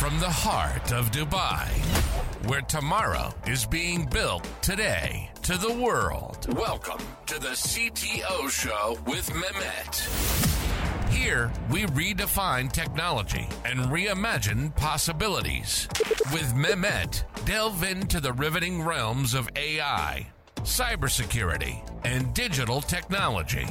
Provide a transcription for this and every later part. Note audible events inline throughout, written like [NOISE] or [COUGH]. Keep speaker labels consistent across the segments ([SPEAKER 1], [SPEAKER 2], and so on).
[SPEAKER 1] from the heart of Dubai, where tomorrow is being built today to the world. Welcome to the CTO Show with Mehmet. Here, we redefine technology and reimagine possibilities. With Mehmet, delve into the riveting realms of AI, cybersecurity, and digital technology.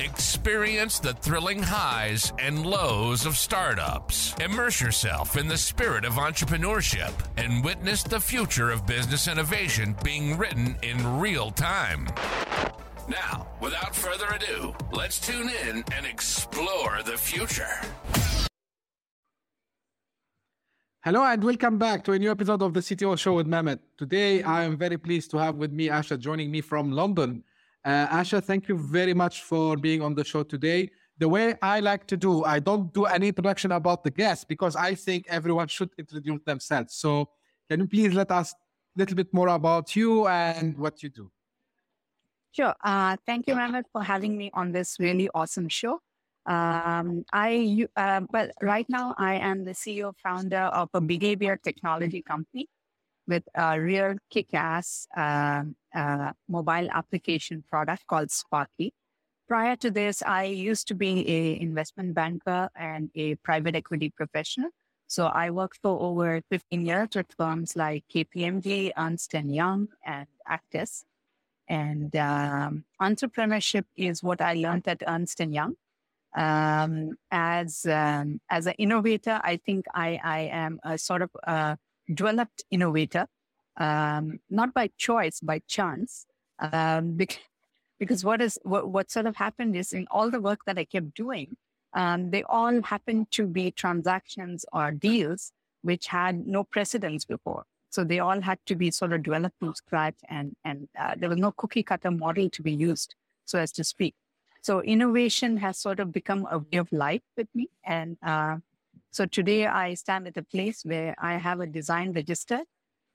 [SPEAKER 1] Experience the thrilling highs and lows of startups. Immerse yourself in the spirit of entrepreneurship and witness the future of business innovation being written in real time. Now, without further ado, let's tune in and explore the future.
[SPEAKER 2] Hello and welcome back to a new episode of the CTO Show with Mehmet. Today, I am very pleased to have with me Asha joining me from London. Uh, Asha, thank you very much for being on the show today. The way I like to do, I don't do any introduction about the guests because I think everyone should introduce themselves. So, can you please let us a little bit more about you and what you do?
[SPEAKER 3] Sure. Uh, thank you, Mehmet, for having me on this really awesome show. Um, I, uh, but right now I am the CEO founder of a behavior technology company with a real kick-ass uh, uh, mobile application product called Sparkeey. Prior to this, I used to be a investment banker and a private equity professional. So I worked for over 15 years with firms like KPMG, Ernst & Young, and Actis. And um, entrepreneurship is what I learned at Ernst & Young. Um, as um, as an innovator, I think I, I am a sort of a developed innovator, um, not by choice, by chance. Um, because, because what is what, what sort of happened is in all the work that I kept doing, um, they all happened to be transactions or deals which had no precedence before. So they all had to be sort of developed from scratch, and and uh, there was no cookie cutter model to be used, so as to speak. So innovation has sort of become a way of life with me, and uh, so today I stand at a place where I have a design registered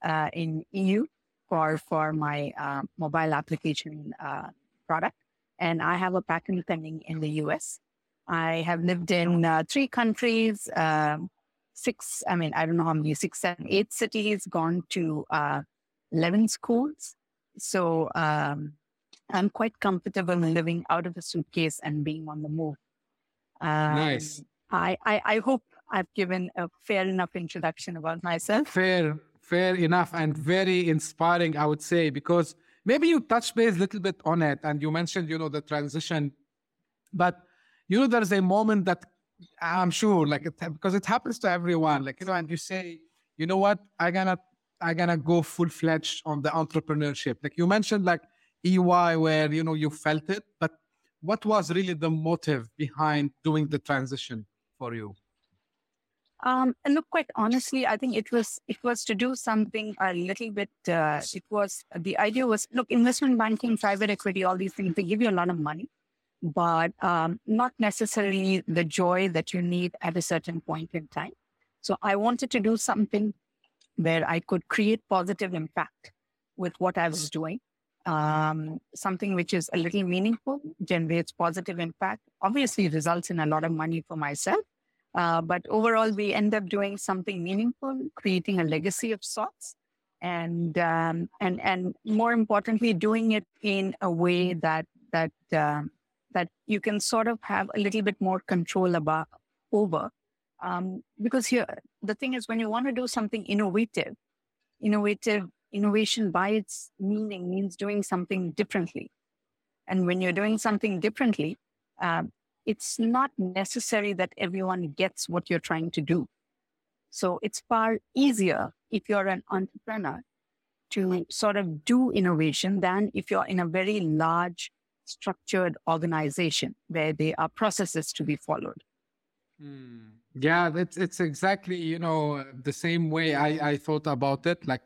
[SPEAKER 3] uh, in EU for for my uh, mobile application uh, product, and I have a patent pending in the US. I have lived in uh, three countries, um, six. I mean, I don't know how many, six, seven, eight cities. Gone to uh, eleven schools. So um, I'm quite comfortable living out of a suitcase and being on the move.
[SPEAKER 2] Um, nice.
[SPEAKER 3] I, I, I hope I've given a fair enough introduction about myself.
[SPEAKER 2] Fair, fair enough, and very inspiring, I would say, because maybe you touched base a little bit on it, and you mentioned, you know, the transition, but you know, there's a moment that I'm sure, like, it, because it happens to everyone, like, you know, and you say, you know what, I gonna, I gonna go full fledged on the entrepreneurship. Like you mentioned, like EY, where you know you felt it, but what was really the motive behind doing the transition for you?
[SPEAKER 3] Um, and look, quite honestly, I think it was it was to do something a little bit. Uh, it was the idea was look, investment banking, private equity, all these things they give you a lot of money, but um, not necessarily the joy that you need at a certain point in time. So I wanted to do something where I could create positive impact with what I was doing. Um, something which is a little meaningful, generates positive impact, obviously results in a lot of money for myself, uh, but overall, we end up doing something meaningful, creating a legacy of sorts, and um, and and more importantly, doing it in a way that that uh, that you can sort of have a little bit more control about over. Um, because here, the thing is, when you want to do something innovative, innovative innovation by its meaning means doing something differently, and when you're doing something differently, uh, it's not necessary that everyone gets what you're trying to do. So it's far easier if you're an entrepreneur to sort of do innovation than if you're in a very large, structured organization where there are processes to be followed.
[SPEAKER 2] Hmm. Yeah, it's it's exactly you know the same way I I thought about it. Like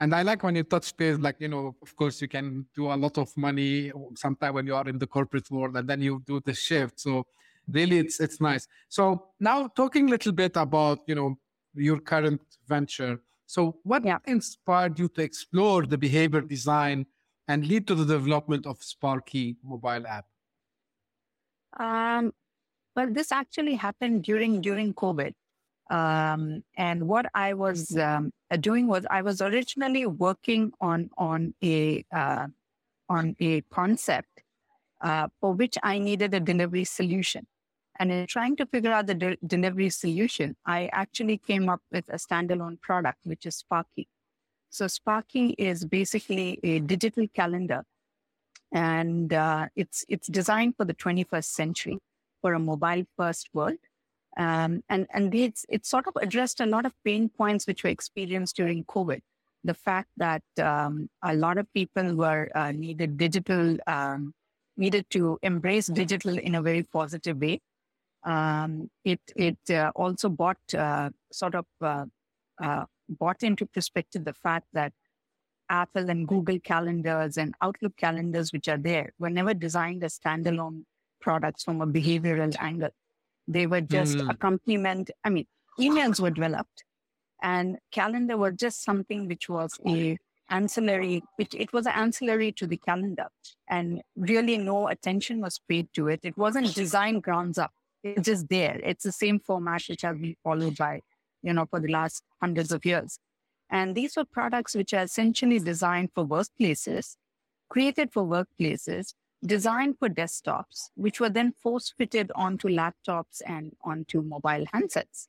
[SPEAKER 2] and I like when you touch base, like, you know, of course, you can do a lot of money sometime when you are in the corporate world and then you do the shift. So really, it's, it's nice. So now talking a little bit about, you know, your current venture. So what yeah. inspired you to explore the behavior design and lead to the development of Sparkeey mobile app?
[SPEAKER 3] Um, well, this actually happened during during COVID. Um, and what I was um, doing was I was originally working on on a uh, on a concept uh, for which I needed a delivery solution. And in trying to figure out the de- delivery solution, I actually came up with a standalone product, which is Sparkeey. So Sparkeey is basically a digital calendar, and uh, it's it's designed for the 21st century for a mobile first world. Um, and and it's it sort of addressed a lot of pain points which were experienced during COVID. The fact that um, a lot of people were uh, needed digital, um, needed to embrace digital in a very positive way. Um, it it uh, also brought uh, sort of uh, uh, brought into perspective the fact that Apple and Google calendars and Outlook calendars, which are there, were never designed as standalone products from a behavioral angle. They were just mm. accompaniment. I mean, emails were developed and calendar were just something which was a ancillary, which it was an ancillary to the calendar and really no attention was paid to it. It wasn't designed grounds up. It's just there. It's the same format which has been followed by, you know, for the last hundreds of years. And these were products which are essentially designed for workplaces, created for workplaces, designed for desktops, which were then force fitted onto laptops and onto mobile handsets.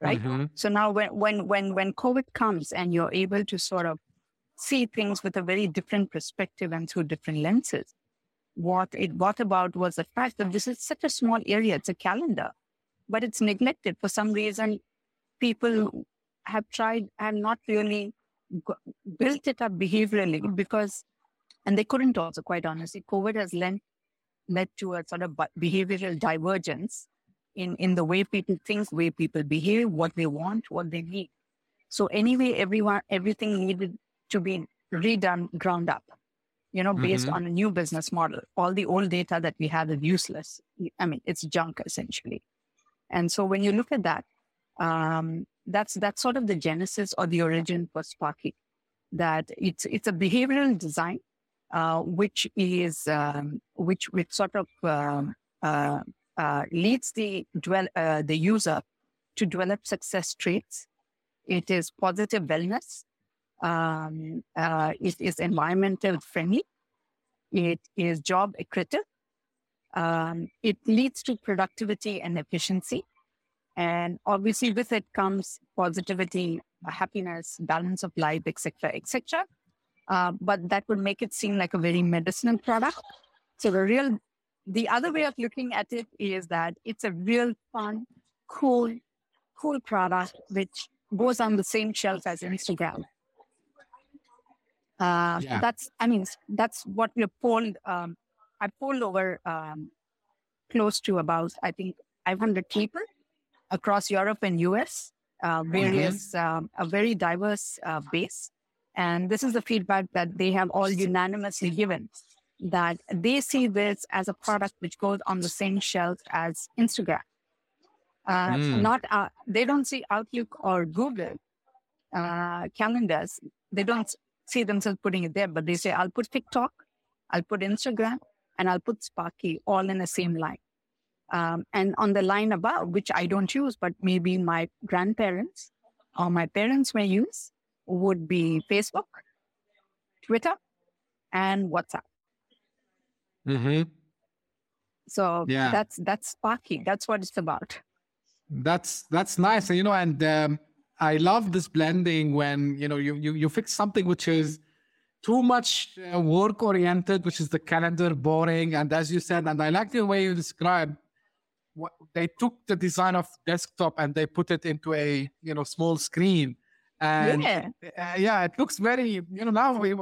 [SPEAKER 3] Right. Mm-hmm. So now when, when, when, when COVID comes and you're able to sort of see things with a very different perspective and through different lenses, what it brought about was the fact that this is such a small area. It's a calendar, but it's neglected for some reason. People have tried and not really g- built it up behaviorally because and they couldn't also, quite honestly. COVID has led, led to a sort of behavioral divergence in, in the way people think, way people behave, what they want, what they need. So anyway, everyone, everything needed to be redone ground up, you know, based mm-hmm. on a new business model. All the old data that we have is useless. I mean, it's junk essentially. And so when you look at that, um, that's that's sort of the genesis or the origin for Sparkeey. That it's it's a behavioral design uh, which is um, which which sort of um, uh, uh, leads the dwell, uh, the user to develop success traits. It is positive wellness. Um, uh, it is environmental friendly. It is job accretive. Um, it leads to productivity and efficiency. And obviously, with it comes positivity, happiness, balance of life, etc., etc. Uh, but that would make it seem like a very medicinal product. So the real, the other way of looking at it is that it's a real fun, cool, cool product which goes on the same shelf as Instagram. Uh, yeah. That's, I mean, that's what we polled. Um, I polled over um, close to about, I think, 500 people across Europe and US, uh, mm-hmm. various, mm-hmm. um, a very diverse uh, base. And this is the feedback that they have all unanimously given that they see this as a product which goes on the same shelf as Instagram. Uh, mm. Not uh, they don't see Outlook or Google uh, calendars. They don't see themselves putting it there, but they say, "I'll put TikTok, I'll put Instagram, and I'll put Sparkeey all in the same line." Um, and on the line above, which I don't use, but maybe my grandparents or my parents may use, would be Facebook, Twitter, and WhatsApp.
[SPEAKER 2] Mm-hmm.
[SPEAKER 3] So yeah. that's that's Sparkeey. That's what it's about.
[SPEAKER 2] That's that's nice, you know, and um, I love this blending when you know you you you fix something which is too much uh, work oriented, which is the calendar boring, and as you said, and I like the way you describe. What, they took the design of desktop and they put it into a you know small screen and yeah, uh, yeah it looks very, you know, now we,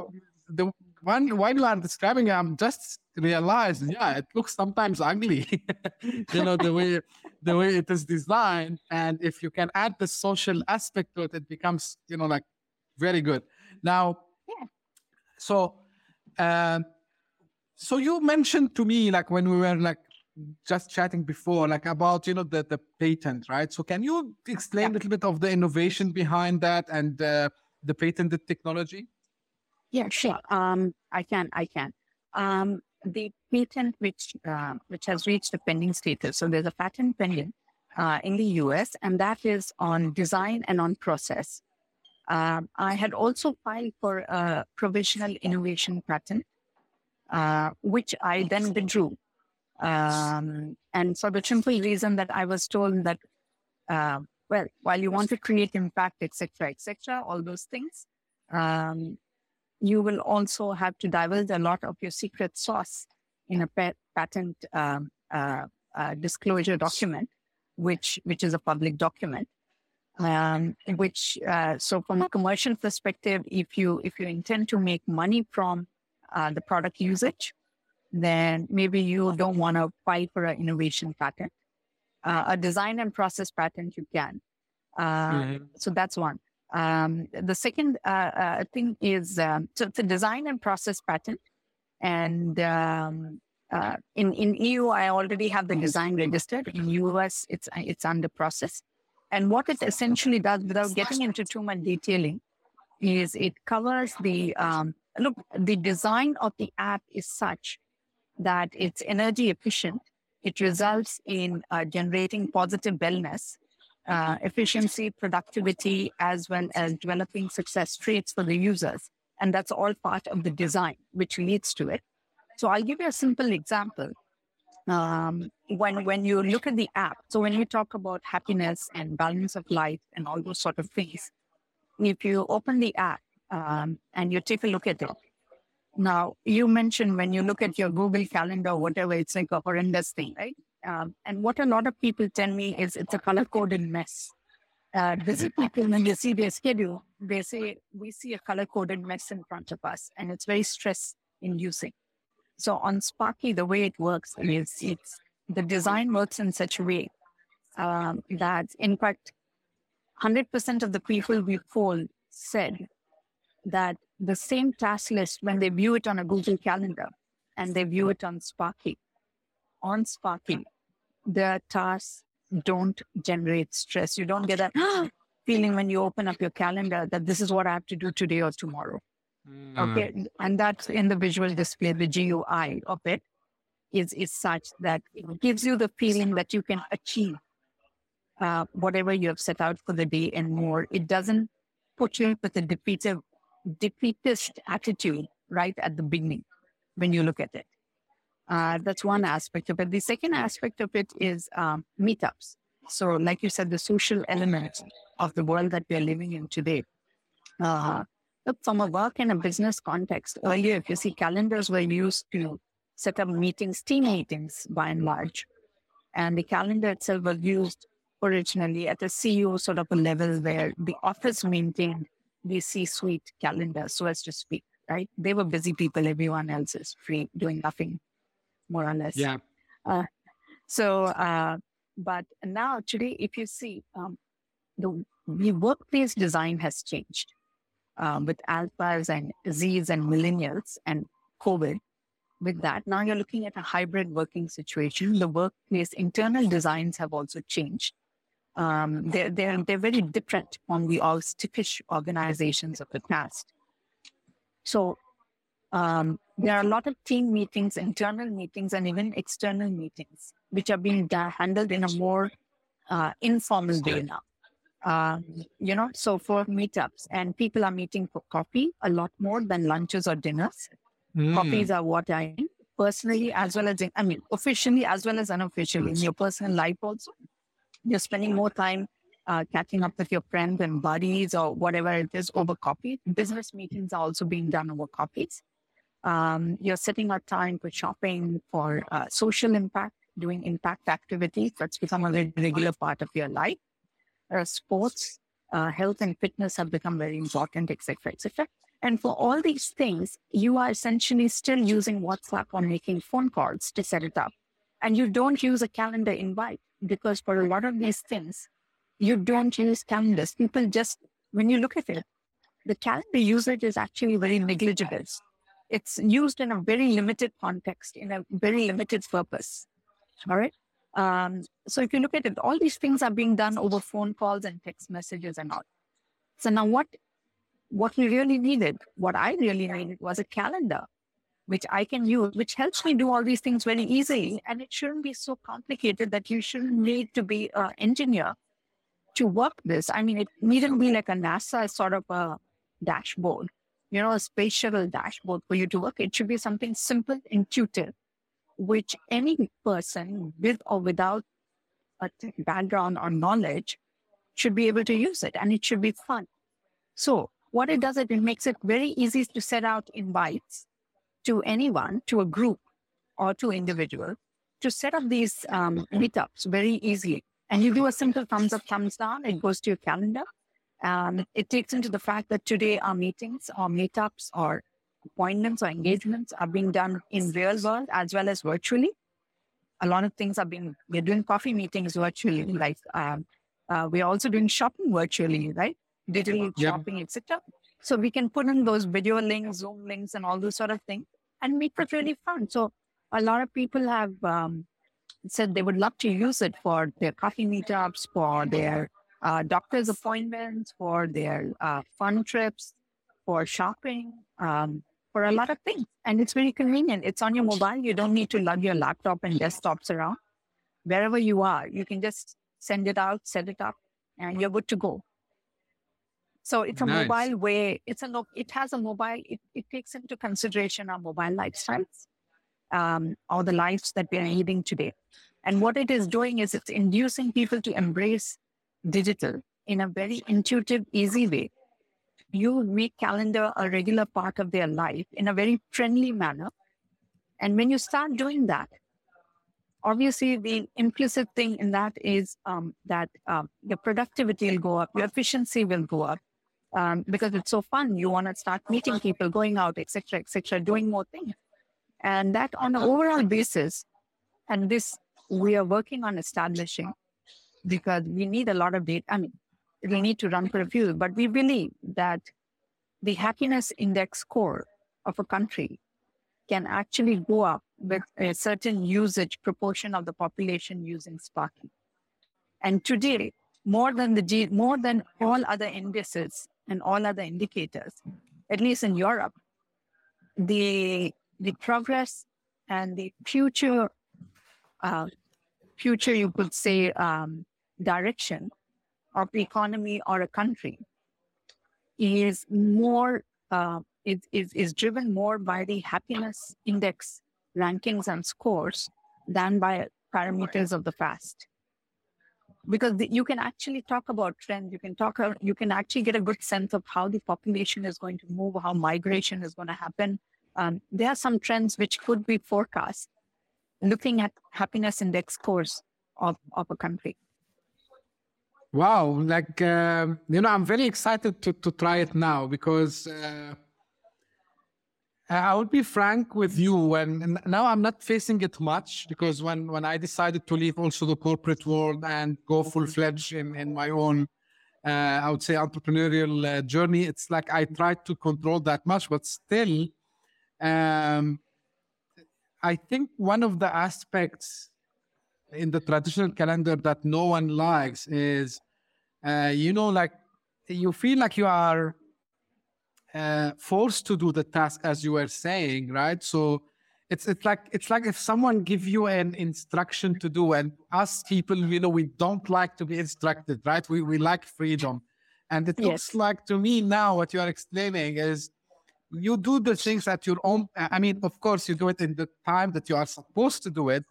[SPEAKER 2] the one while you are describing it, I'm just realized, yeah, it looks sometimes ugly, [LAUGHS] you know, the way the way it is designed. And if you can add the social aspect to it, it becomes, you know, like very good. Now, yeah. so uh, so you mentioned to me like when we were like just chatting before, like about you know the the patent, right? So can you explain yeah. a little bit of the innovation behind that and uh, the patented technology?
[SPEAKER 3] Yeah, sure. Um, I can. I can. Um, the patent which uh, which has reached a pending status. So there's a patent pending uh, in the US, and that is on design and on process. Um, I had also filed for a provisional innovation patent, uh, which I then withdrew. Um, and for the simple reason that I was told that, uh, well, while you want to create impact, etc., etc., all those things, um, you will also have to divulge a lot of your secret sauce in a pet, patent um, uh, uh, disclosure document, which which is a public document. Um, which uh, so from a commercial perspective, if you if you intend to make money from uh, the product usage, then maybe you don't want to file for an innovation patent. Uh, a design and process patent you can. Mm-hmm. So that's one. Um, the second uh, uh, thing is um, so it's a design and process patent, and um, uh, in in EU I already have the design registered. In US it's it's under process, and what it essentially does, without getting into too much detailing, is it covers the um, look the design of the app is such that it's energy efficient. It results in uh, generating positive wellness uh, efficiency, productivity, as well as developing success traits for the users. And that's all part of the design, which leads to it. So I'll give you a simple example. Um, when when you look at the app, so when you talk about happiness and balance of life and all those sort of things, if you open the app um, and you take a look at it, now you mentioned when you look at your Google Calendar, or whatever, it's like a horrendous thing, right? Um, and what a lot of people tell me is it's a color coded mess. Uh, busy [LAUGHS] people, when they see their schedule, they say, we see a color coded mess in front of us, and it's very stress inducing. So on Sparkeey, the way it works is it's the design works in such a way um, that, in fact, 100% of the people we polled said that the same task list, when they view it on a Google Calendar and they view it on Sparkeey, on Sparkeey, the tasks don't generate stress. You don't get that [GASPS] feeling when you open up your calendar that this is what I have to do today or tomorrow. Mm. Okay. And that's in the visual display, the GUI of it is, is such that it gives you the feeling that you can achieve uh, whatever you have set out for the day and more. It doesn't put you with a defeative, defeatist attitude right at the beginning when you look at it. Uh, that's one aspect of it. The second aspect of it is um, meetups. So, like you said, the social element of the world that we are living in today. Uh, from a work and a business context, earlier, if you see calendars were used to set up meetings, team meetings by and large. And the calendar itself was used originally at a CEO sort of a level where the office maintained the C suite calendar, so as to speak, right? They were busy people, everyone else is free, doing nothing more or less.
[SPEAKER 2] Yeah.
[SPEAKER 3] Uh, so, uh, but now today, if you see, um, the, the workplace design has changed um, with alphas and Zs and millennials and COVID. With that, now you're looking at a hybrid working situation. The workplace internal designs have also changed. Um, they're, they're, they're very different from the all stiffish organizations of the past. So um, there are a lot of team meetings, internal meetings, and even external meetings, which are being handled in a more uh, informal way now. Um, you know, so for meetups, and people are meeting for coffee a lot more than lunches or dinners. Mm. Coffees are what I personally, as well as in, I mean, officially as well as unofficially in your personal life also. You're spending more time uh, catching up with your friends and buddies or whatever it is over coffee. Business meetings are also being done over coffees. Um, you're setting up time for shopping, for uh, social impact, doing impact activities. That's become a regular part of your life. Uh, sports, uh, health and fitness have become very important, etc., etc. And for all these things, you are essentially still using WhatsApp or making phone calls to set it up. And you don't use a calendar invite because for a lot of these things, you don't use calendars. People just, when you look at it, the calendar usage is actually very negligible it's used in a very limited context, in a very limited purpose. All right. Um, so if you look at it, all these things are being done over phone calls and text messages and all. So now what what we really needed, what I really needed was a calendar which I can use, which helps me do all these things very easily. And it shouldn't be so complicated that you shouldn't need to be an engineer to work this. I mean, it needn't be like a NASA sort of a dashboard, you know, a shuttle dashboard for you to work. It should be something simple, intuitive, which any person with or without a background or knowledge should be able to use it and it should be fun. So what it does, is it makes it very easy to set out invites to anyone, to a group or to individuals to set up these um, meetups very easily. And you do a simple thumbs up, thumbs down, it goes to your calendar. And it takes into the fact that today our meetings or meetups or appointments or engagements are being done in real world as well as virtually. A lot of things are being, we're doing coffee meetings virtually, like um, uh, we're also doing shopping virtually, right? Digital shopping, etc. So we can put in those video links, Zoom links, and all those sort of things and it really fun. So a lot of people have um, said they would love to use it for their coffee meetups, for their uh, doctor's appointments, for their uh, fun trips, for shopping, um, for a lot of things. And it's very convenient. It's on your mobile. You don't need to lug your laptop and desktops around. Wherever you are, you can just send it out, set it up, and you're good to go. So it's a nice. mobile way. It's a it has a mobile. It, it takes into consideration our mobile lifestyles, um, or the lives that we are leading today. And what it is doing is it's inducing people to embrace digital in a very intuitive, easy way. You make calendar a regular part of their life in a very friendly manner. And when you start doing that, obviously the implicit thing in that is um, that um, your productivity will go up, your efficiency will go up, um, because it's so fun. You want to start meeting people, going out, etc., etc., doing more things. And that on an overall basis, and this we are working on establishing because we need a lot of data. I mean, we need to run for a few, but we believe that the happiness index score of a country can actually go up with a certain usage proportion of the population using Sparkeey. And today, more than the more than all other indices, and all other indicators, at least in Europe, the the progress and the future uh, future you could say um, direction of the economy or a country is more uh, is, is is driven more by the happiness index rankings and scores than by parameters of the past because the, you can actually talk about trends. You can talk you can actually get a good sense of how the population is going to move how migration is going to happen. Um, there are some trends which could be forecast looking at happiness index scores of, of a country.
[SPEAKER 2] Wow like uh, you know i'm very excited to, to try it now because uh, I will be frank with you. and now I'm not facing it much because when when I decided to leave also the corporate world and go full fledged in in my own, uh, I would say entrepreneurial uh, journey, it's like I tried to control that much, but still, um, I think one of the aspects in the traditional calendar that no one likes is, uh, you know, like you feel like you are uh, forced to do the task as you were saying, right? So it's it's like it's like if someone give you an instruction to do, and us people, you know, we don't like to be instructed, right? We we like freedom, and it yes. looks like to me now what you are explaining is you do the things at your own. I mean, of course, you do it in the time that you are supposed to do it,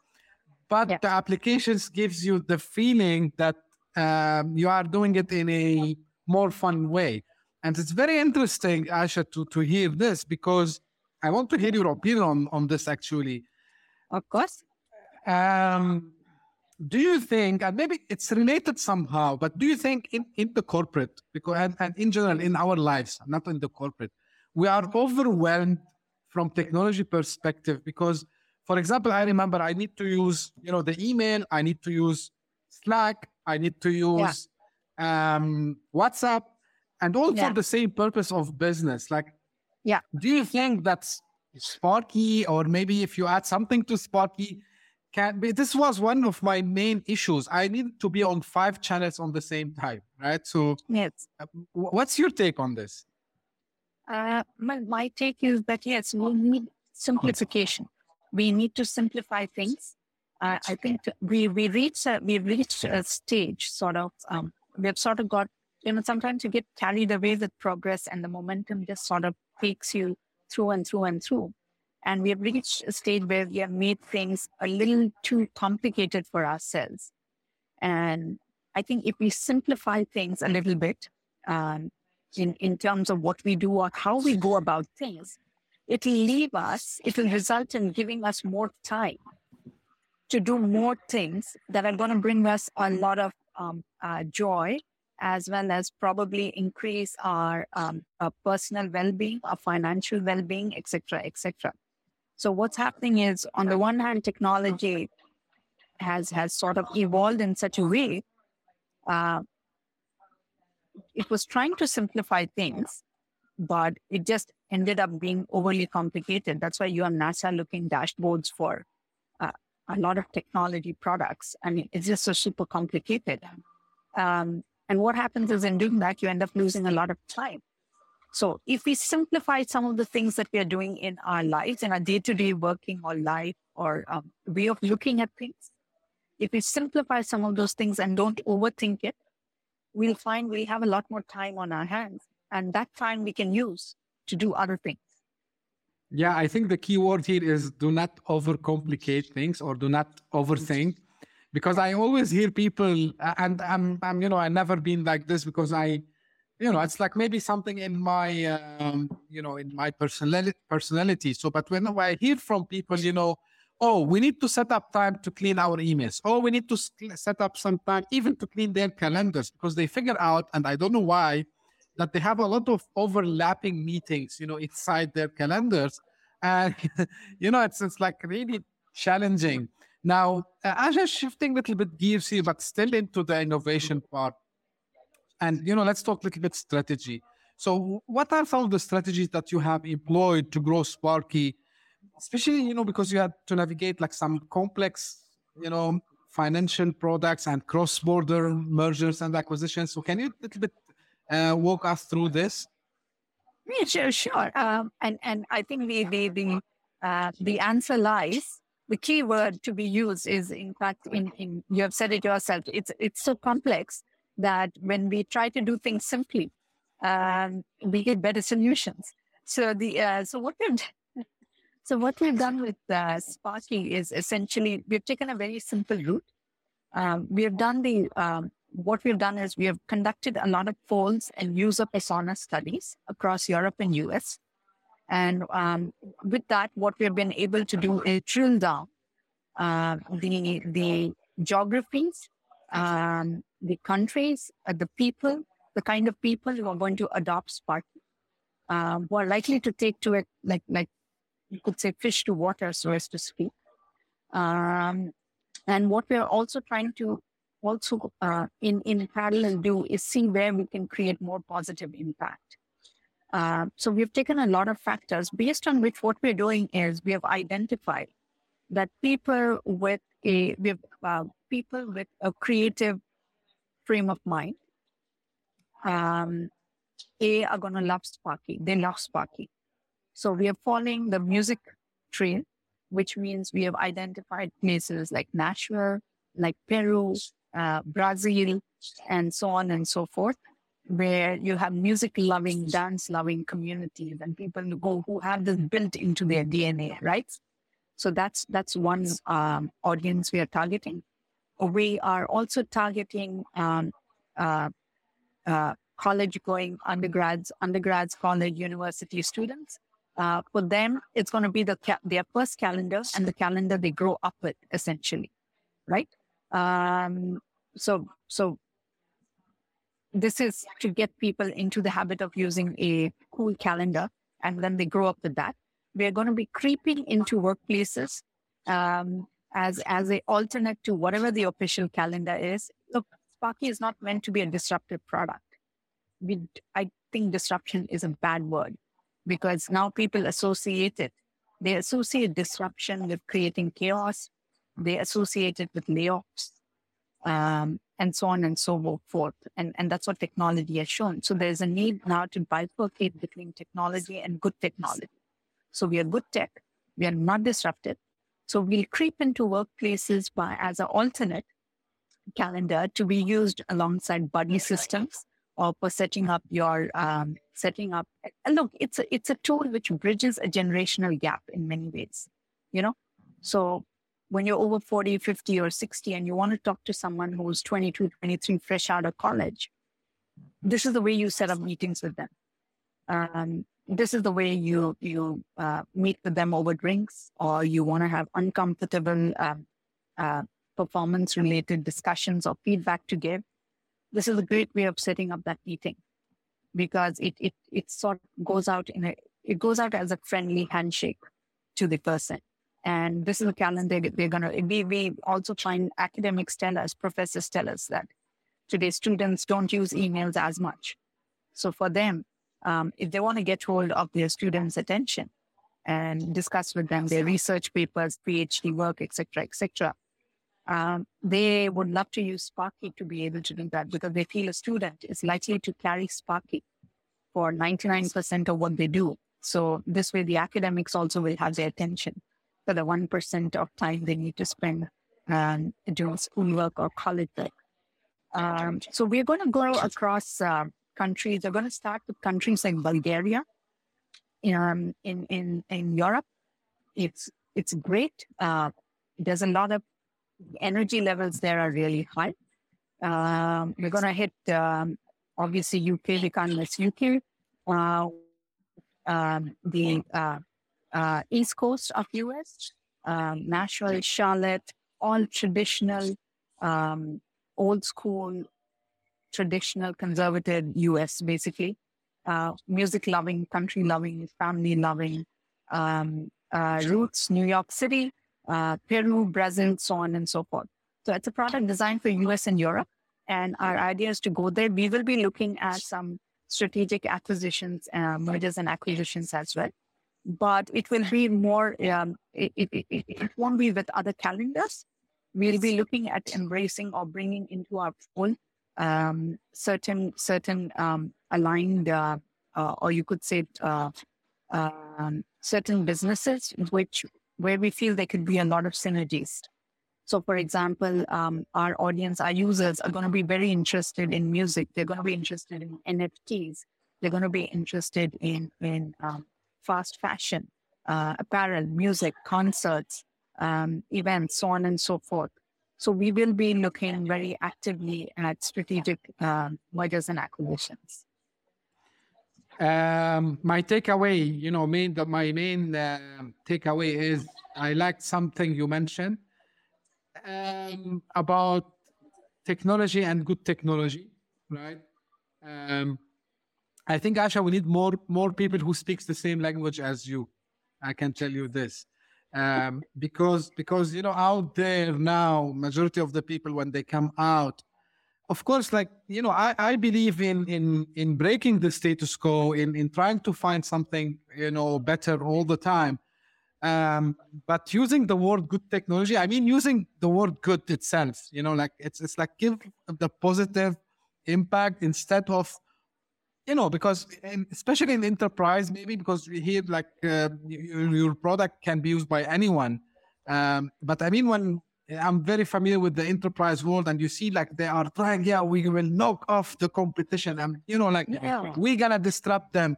[SPEAKER 2] but yeah. the applications gives you the feeling that um, you are doing it in a more fun way. And it's very interesting, Asha, to, to hear this because I want to hear your opinion on, on this actually.
[SPEAKER 3] Of course.
[SPEAKER 2] Um, do you think, and maybe it's related somehow, but do you think in, in the corporate, because and, and in general in our lives, not in the corporate, we are overwhelmed from technology perspective because for example i remember i need to use you know the email i need to use slack i need to use yeah. um, whatsapp and all yeah. for the same purpose of business. Like,
[SPEAKER 3] yeah,
[SPEAKER 2] do you think that's Sparkeey, or maybe if you add something to Sparkeey, can be? This was one of my main issues. I needed to be on five channels on the same time, right? So,
[SPEAKER 3] yes,
[SPEAKER 2] uh, what's your take on this?
[SPEAKER 3] Uh, my, my take is that yes, we need simplification. We need to simplify things. Uh, I think we we reach a, we reached a stage sort of um, we've sort of got you know sometimes you get carried away with progress and the momentum just sort of takes you through and through and through. And we have reached a stage where we have made things a little too complicated for ourselves. And I think if we simplify things a little bit um, in, in terms of what we do or how we go about things, it'll leave us, it will result in giving us more time to do more things that are going to bring us a lot of um, uh, joy as well as probably increase our, um, our personal well-being, our financial well-being, etc., etc. So what's happening is, on the one hand, technology has has sort of evolved in such a way. Uh, it was trying to simplify things, but it just ended up being overly complicated. That's why you have NASA looking dashboards for uh, a lot of technology products. Mean, it's just so super complicated. Um, and what happens is in doing that, you end up losing a lot of time. So if we simplify some of the things that we are doing in our lives, in our day-to-day working or life or um, way of looking at things, if we simplify some of those things and don't overthink it, we'll find we have a lot more time on our hands. And that time we can use to do other things.
[SPEAKER 2] Yeah, I think the key word here is do not overcomplicate things or do not overthink because I always hear people, and I'm, I'm, you know, I never been like this because I, you know, it's like maybe something in my, um, you know, in my personality, personality. So, but when I hear from people, you know, oh, we need to set up time to clean our emails. Oh, we need to set up some time even to clean their calendars because they figure out, and I don't know why, that they have a lot of overlapping meetings, you know, inside their calendars. And, [LAUGHS] you know, it's, it's like really challenging now, uh, I'm shifting a little bit gears here, but still into the innovation part. And, you know, let's talk a little bit strategy. So what are some of the strategies that you have employed to grow Sparkeey, especially, you know, because you had to navigate like some complex, you know, financial products and cross-border mergers and acquisitions. So can you a little bit uh, walk us through this?
[SPEAKER 3] Yeah, sure, sure. Um, and and I think the the the, uh, the answer lies the key word to be used is in fact in, in you have said it yourself it's it's so complex that when we try to do things simply um, we get better solutions. So the uh, so what we've [LAUGHS] so what we've done with uh, sparkeey is essentially we've taken a very simple route. Um, we have done the um, what we've done is we have conducted a lot of polls and user persona studies across europe and us and um, with that, what we've been able to do is drill down uh, the the geographies, um, the countries, uh, the people, the kind of people who are going to adopt Sparkeey, um, who are likely to take to it like like you could say fish to water, so as to speak. Um, and what we are also trying to also uh, in in parallel do is see where we can create more positive impact. Uh, so we've taken a lot of factors based on which what we're doing is we have identified that people with a we have uh, people with a creative frame of mind um, a are going to love sparkeey. They love sparkeey. So we are following the music trail which means we have identified places like nashville like peru uh, brazil and so on and so forth where you have music loving, dance loving communities and people who, who have this built into their DNA, right? So that's that's one um, audience we are targeting. We are also targeting um, uh, uh, college going undergrads, undergrads, college, university students. Uh, for them, it's going to be the ca- their first calendar and the calendar they grow up with, essentially, right? Um, so so this is to get people into the habit of using a cool calendar and then they grow up with that. We're going to be creeping into workplaces um, as as a alternate to whatever the official calendar is. Look, Sparkeey is not meant to be a disruptive product. We, I think disruption is a bad word because now people associate it. They associate disruption with creating chaos. They associate it with layoffs. Um, and so on and so forth. And, and that's what technology has shown. So there's a need now to bifurcate between technology and good technology. So we are good tech, We are not disrupted. So we'll creep into workplaces by as an alternate calendar to be used alongside buddy systems or for setting up your um, setting up. And look, it's a it's a tool which bridges a generational gap in many ways. You know, so when you're over 40, 50, or 60, and you want to talk to someone who's 22, 23, fresh out of college, this is the way you set up meetings with them. Um, this is the way you you uh, meet with them over drinks, or you want to have uncomfortable um, uh, performance related discussions or feedback to give. This is a great way of setting up that meeting because it it it sort of goes out in a it goes out as a friendly handshake to the person. And this is a calendar they're gonna we we also find academics tell us, professors tell us that today students don't use emails as much. So for them, um, if they want to get hold of their students' attention and discuss with them their research papers, PhD work, etc., etc., um, they would love to use Sparkeey to be able to do that because they feel a student is likely to carry Sparkeey for 99% of what they do. So this way, the academics also will have their attention for the 1% of time they need to spend um, doing schoolwork or college work. Um, so we're going to go across uh, countries. We're going to start with countries like Bulgaria um, in, in, in Europe. It's, it's great. Uh, there's a lot of energy levels there are really high. Um, we're going to hit, um, obviously, UK, we can't miss UK. Uh, um, the uh, uh, East Coast of US, um, Nashville, Charlotte, all traditional, um, old school traditional conservative US, basically. Uh, music loving, country loving, family loving, um, uh, roots, New York City, uh, Peru, Brazil, so on and so forth. So it's a product designed for US and Europe. And our idea is to go there. We will be looking at some strategic acquisitions, uh, mergers and acquisitions as well. But it will be more, um, it, it, it, it won't be with other calendars. We'll be looking at embracing or bringing into our fold um, certain certain um, aligned, uh, uh, or you could say uh, um, certain businesses which where we feel there could be a lot of synergies. So, for example, um, our audience, our users are going to be very interested in music. They're going to be interested in NFTs. They're going to be interested in in um, fast fashion, uh, apparel, music, concerts, um, events, so on and so forth. So we will be looking very actively at strategic um, mergers and acquisitions.
[SPEAKER 2] Um, my takeaway, you know, main the, my main uh, takeaway is I liked something you mentioned um, about technology and good technology, right? Um, I think Asha, we need more more people who speaks the same language as you. I can tell you this um, [LAUGHS] because because you know out there now majority of the people when they come out of course like you know i, I believe in in in breaking the status quo in in trying to find something you know better all the time um, but using the word good technology i mean using the word good itself you know like it's it's like give the positive impact instead of you know because in, especially in enterprise maybe because we hear like uh, your, your, product can be used by anyone. Um, but i mean when i'm very familiar with the enterprise world and you see like they are trying yeah we will knock off the competition and you know like yeah. we're gonna disrupt them.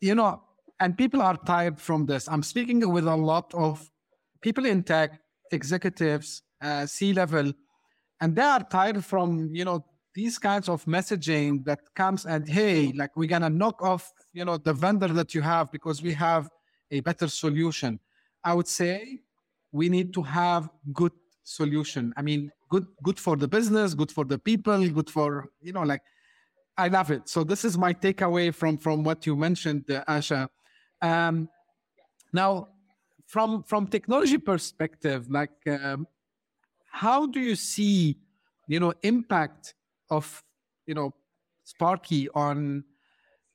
[SPEAKER 2] You know and people are tired from this. I'm speaking with a lot of people in tech executives uh, c level and they are tired from you know these kinds of messaging that comes and hey like we're gonna knock off you know the vendor that you have because we have a better solution. I would say we need to have good solution. I mean good good for the business good for the people good for you know like i love it. So this is my takeaway from from what you mentioned uh, asha. Um, now from from technology perspective like um, how do you see you know impact of you know Sparkeey on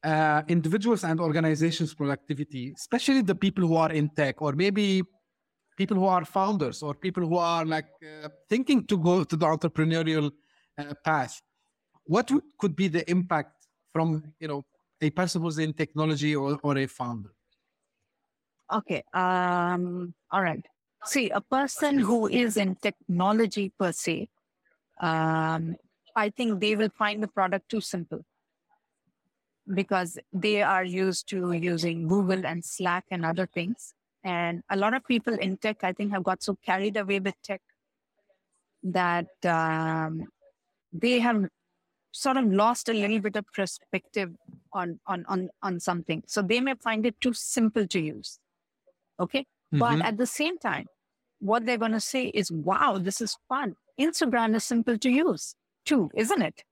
[SPEAKER 2] uh, individuals and organizations' productivity, especially the people who are in tech, or maybe people who are founders, or people who are like uh, thinking to go to the entrepreneurial uh, path. What w- could be the impact from you know a person who's in technology or, or a founder?
[SPEAKER 3] Okay. Um, all right. See, a person who is in technology per se, um, I think they will find the product too simple because they are used to using Google and Slack and other things. And a lot of people in tech, I think, have got so carried away with tech that um, they have sort of lost a little bit of perspective on, on, on, on something. So they may find it too simple to use. Okay. Mm-hmm. But at the same time, what they're going to say is, wow, this is fun. Instagram is simple to use too, isn't it?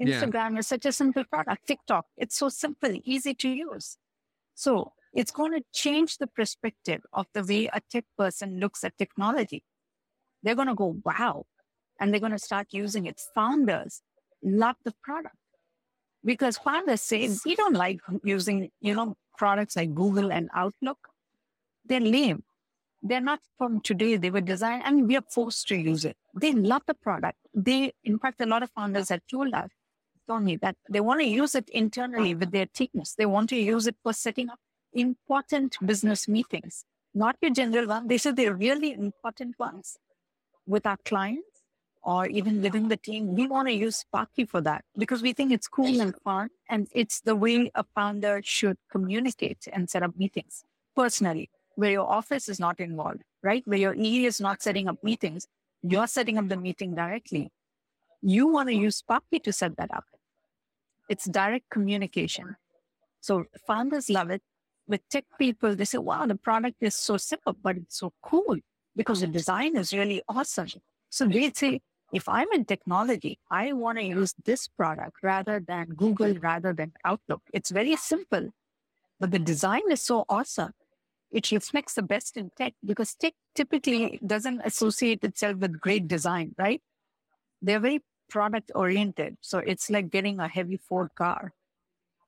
[SPEAKER 3] Instagram yeah. is such a simple product. TikTok, it's so simple, easy to use. So it's going to change the perspective of the way a tech person looks at technology. They're going to go, wow. And they're going to start using it. Founders love the product because founders say we don't like using, you know, products like Google and Outlook. They're lame. They're not from today. They were designed, mean, we are forced to use it. They love the product. They, in fact, a lot of founders have told us, told me that they want to use it internally with their teams. They want to use it for setting up important business meetings, not your general one. They said they're really important ones with our clients or even within the team. We want to use Sparkeey for that because we think it's cool and fun. And it's the way a founder should communicate and set up meetings personally, where your office is not involved, right? Where your EE is not setting up meetings. You're setting up the meeting directly. You want to use Sparkeey to set that up. It's direct communication. So founders love it. With tech people, they say, wow, the product is so simple, but it's so cool because the design is really awesome. So they say, if I'm in technology, I want to use this product rather than Google, rather than Outlook. It's very simple, but the design is so awesome. It reflects the best in tech because tech typically doesn't associate itself with great design, right? They're very product oriented. So it's like getting a heavy Ford car.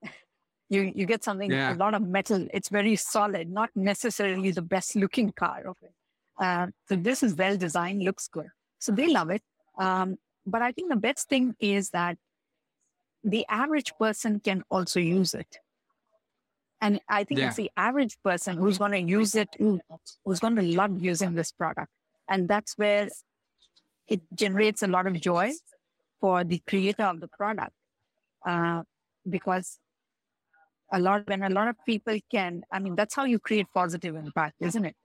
[SPEAKER 3] [LAUGHS] you you get something yeah. a lot of metal. It's very solid, not necessarily the best looking car of it. Uh, so this is well designed, looks good. So they love it. Um, but I think the best thing is that the average person can also use it. And I think yeah. it's the average person who's going to use it, who's going to love using this product. And that's where it generates a lot of joy for the creator of the product. Uh, because a lot, when a lot of people can, I mean, that's how you create positive impact, isn't it?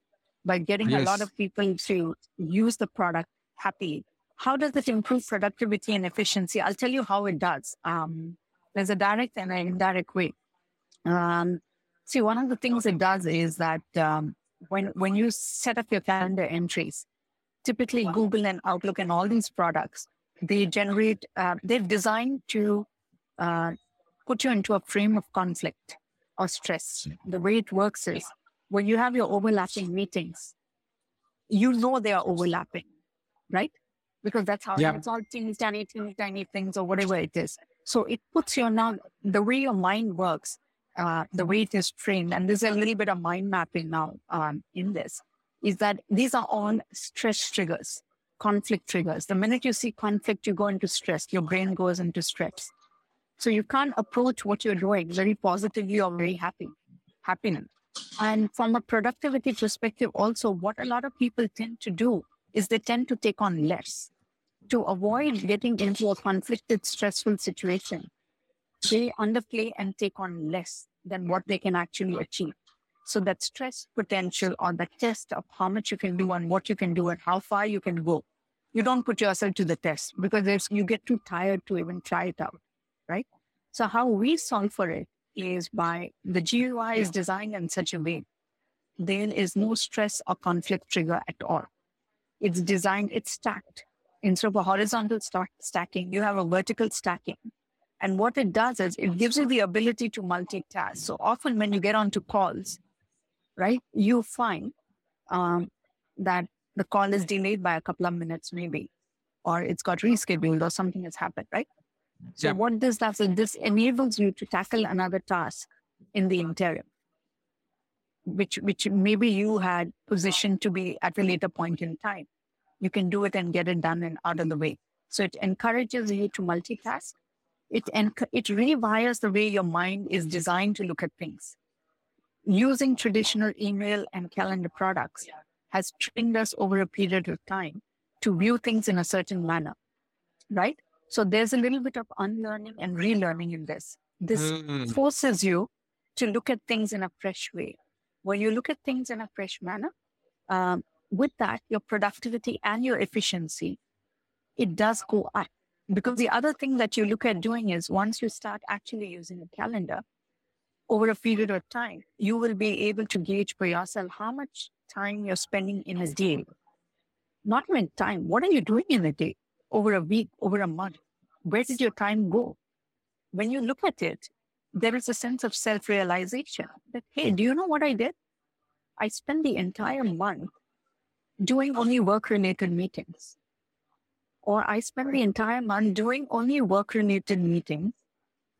[SPEAKER 3] By getting yes. a lot of people to use the product happily. How does it improve productivity and efficiency? I'll tell you how it does. Um, there's a direct and an indirect way. Um, see, one of the things it does is that um, when when you set up your calendar entries, typically Google and Outlook and all these products, they generate, uh, they're designed to uh, put you into a frame of conflict or stress. The way it works is when you have your overlapping meetings, you know they are overlapping, right? Because that's how yeah. it's all teeny tiny, teeny tiny things or whatever it is. So it puts you now the way your mind works, uh, the way it is trained, and there's a little bit of mind mapping now um, in this, is that these are all stress triggers conflict triggers. The minute you see conflict, you go into stress. Your brain goes into stress. So you can't approach what you're doing very positively or very happy, happiness. And from a productivity perspective, also, what a lot of people tend to do is they tend to take on less to avoid getting into a conflicted, stressful situation. They underplay and take on less than what they can actually achieve. So that stress potential or the test of how much you can do and what you can do and how far you can go you don't put yourself to the test because you get too tired to even try it out, right? So how we solve for it is by the GUI is designed in such a way there is no stress or conflict trigger at all. It's designed, it's stacked. Instead of a horizontal stack, stacking, you have a vertical stacking. And what it does is it gives you the ability to multitask. So often when you get onto calls, right, you find um, that the call is delayed by a couple of minutes, maybe, or it's got rescheduled or something has happened, right? So yeah. what this does is this enables you to tackle another task in the interim, which which maybe you had positioned to be at a later point in time. You can do it and get it done and out of the way. So it encourages you to multitask. It enc- it rewires the way your mind is designed to look at things. using traditional email and calendar products has trained us over a period of time to view things in a certain manner, right? So there's a little bit of unlearning and relearning in this. This mm-hmm. forces you to look at things in a fresh way. When you look at things in a fresh manner, um, with that, your productivity and your efficiency, it does go up. Because the other thing that you look at doing is once you start actually using a calendar, over a period of time, you will be able to gauge for yourself how much time you're spending in a day. Not even time, what are you doing in a day, over a week, over a month? Where did your time go? When you look at it, there is a sense of self realization that, hey, do you know what I did? I spent the entire month doing only work related meetings. Or I spent the entire month doing only work related meetings